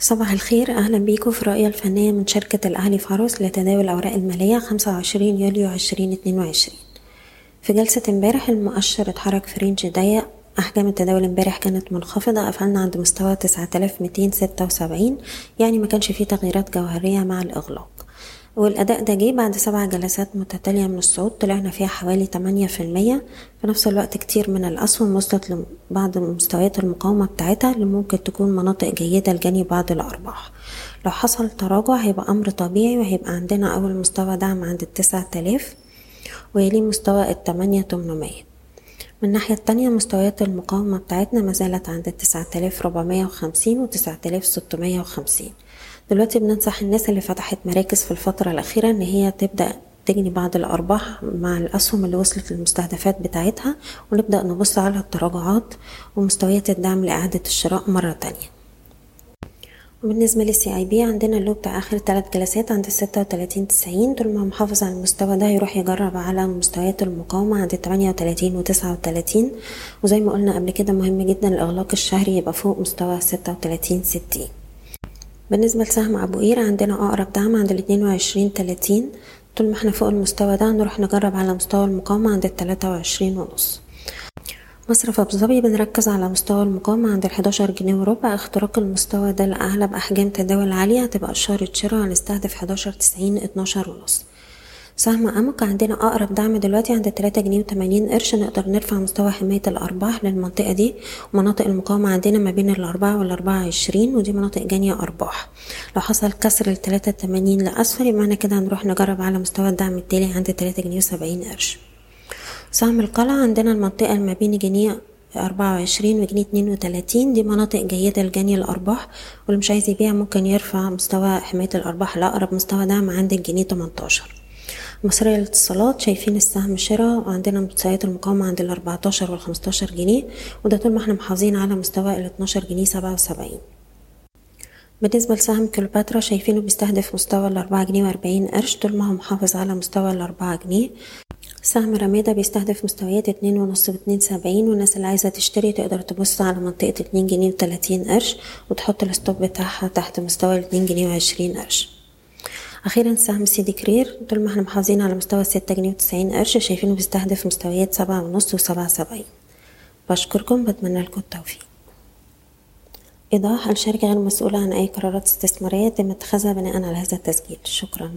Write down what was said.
صباح الخير أهلا بيكم في الرؤية الفنية من شركة الأهلي فاروس لتداول الأوراق المالية 25 يوليو 2022 في جلسة امبارح المؤشر اتحرك في رينج ضيق. أحجام التداول امبارح كانت منخفضة قفلنا عند مستوى 9276 يعني ما كانش فيه تغييرات جوهرية مع الإغلاق. والأداء ده جه بعد سبع جلسات متتالية من الصعود طلعنا فيها حوالي تمانية في المية. في نفس الوقت كتير من الأسهم وصلت لبعض مستويات المقاومة بتاعتها اللي ممكن تكون مناطق جيدة لجني بعض الأرباح. لو حصل تراجع هيبقى أمر طبيعي وهيبقى عندنا أول مستوى دعم عند التسعة آلاف ويليه مستوى التمانية تمنمية. من الناحية التانية مستويات المقاومة بتاعتنا ما زالت عند التسعة آلاف ربعمية وخمسين وتسعة آلاف ستمية وخمسين. دلوقتي بننصح الناس اللي فتحت مراكز في الفترة الأخيرة إن هي تبدأ تجني بعض الأرباح مع الأسهم اللي وصلت للمستهدفات بتاعتها ونبدأ نبص على التراجعات ومستويات الدعم لإعادة الشراء مرة تانية. وبالنسبة للسي اي بي عندنا ال low بتاع آخر تلات جلسات عند الستة وتلاتين تسعين. طول ما محافظ على المستوى ده يروح يجرب على مستويات المقاومة عند التمانية وتلاتين وتسعة وتلاتين. وزي ما قلنا قبل كده مهم جدا الإغلاق الشهري يبقى فوق مستوى ستة وتلاتين ستين. بالنسبة لسهم أبو قير عندنا أقرب دعم عند الاتنين وعشرين تلاتين. طول ما إحنا فوق المستوى ده نروح نجرب على مستوى المقاومة عند التلاتة وعشرين ونص. مصرف أبو ظبي بنركز على مستوى المقاومة عند الحداشر جنيه وربع. اختراق المستوى ده لأعلى بأحجام تداول عالية هتبقى إشارة شراء هنستهدف حداشر تسعين اتناشر ونص. سهم أمك عندنا أقرب دعم دلوقتي عند تلاتة جنيه وتمانين قرش. نقدر نرفع مستوى حماية الأرباح للمنطقة دي. ومناطق المقاومة عندنا ما بين الأربعة والأربعة عشرين ودي مناطق جانية أرباح. لو حصل كسر التلاتة تمانين لأسفل يبقى معنى كده هنروح نجرب على مستوى الدعم التالي عند تلاتة جنيه وسبعين قرش. سهم القلعة عندنا المنطقة ما بين جنيه أربعة وعشرين وجنيه اتنين وتلاتين دي مناطق جيدة لجني الأرباح. واللي مش عايز يبيع ممكن يرفع مستوى حماية الأرباح لأقرب مستوى دعم عند الجنيه تمنتاشر. مصرية للاتصالات شايفين السهم شراء وعندنا مستويات المقاومة عند الأربعتاشر والخمستاشر جنيه وده طول ما إحنا محافظين على مستوى الاتناشر جنيه سبعة وسبعين. بالنسبة لسهم كليوباترا شايفينه بيستهدف مستوى الأربعة جنيه وأربعين قرش طول ما هو محافظ على مستوى الأربعة جنيه. سهم رمادة بيستهدف مستويات اتنين ونص واتنين سبعين والناس اللي عايزة تشتري تقدر تبص على منطقة اتنين جنيه وتلاتين قرش وتحط الستوب بتاعها تحت مستوى الاتنين جنيه وعشرين قرش. أخيرا سهم سيدي كرير. طول ما إحنا محافظين على مستوى ستة جنيه وتسعين قرش شايفينه بيستهدف مستويات سبعة ونص وسبعة سبعين بشكركم بتمنى لكم التوفيق. إيضاح الشركة غير مسؤولة عن أي قرارات استثمارية تم اتخاذها بناء على هذا التسجيل. شكرا.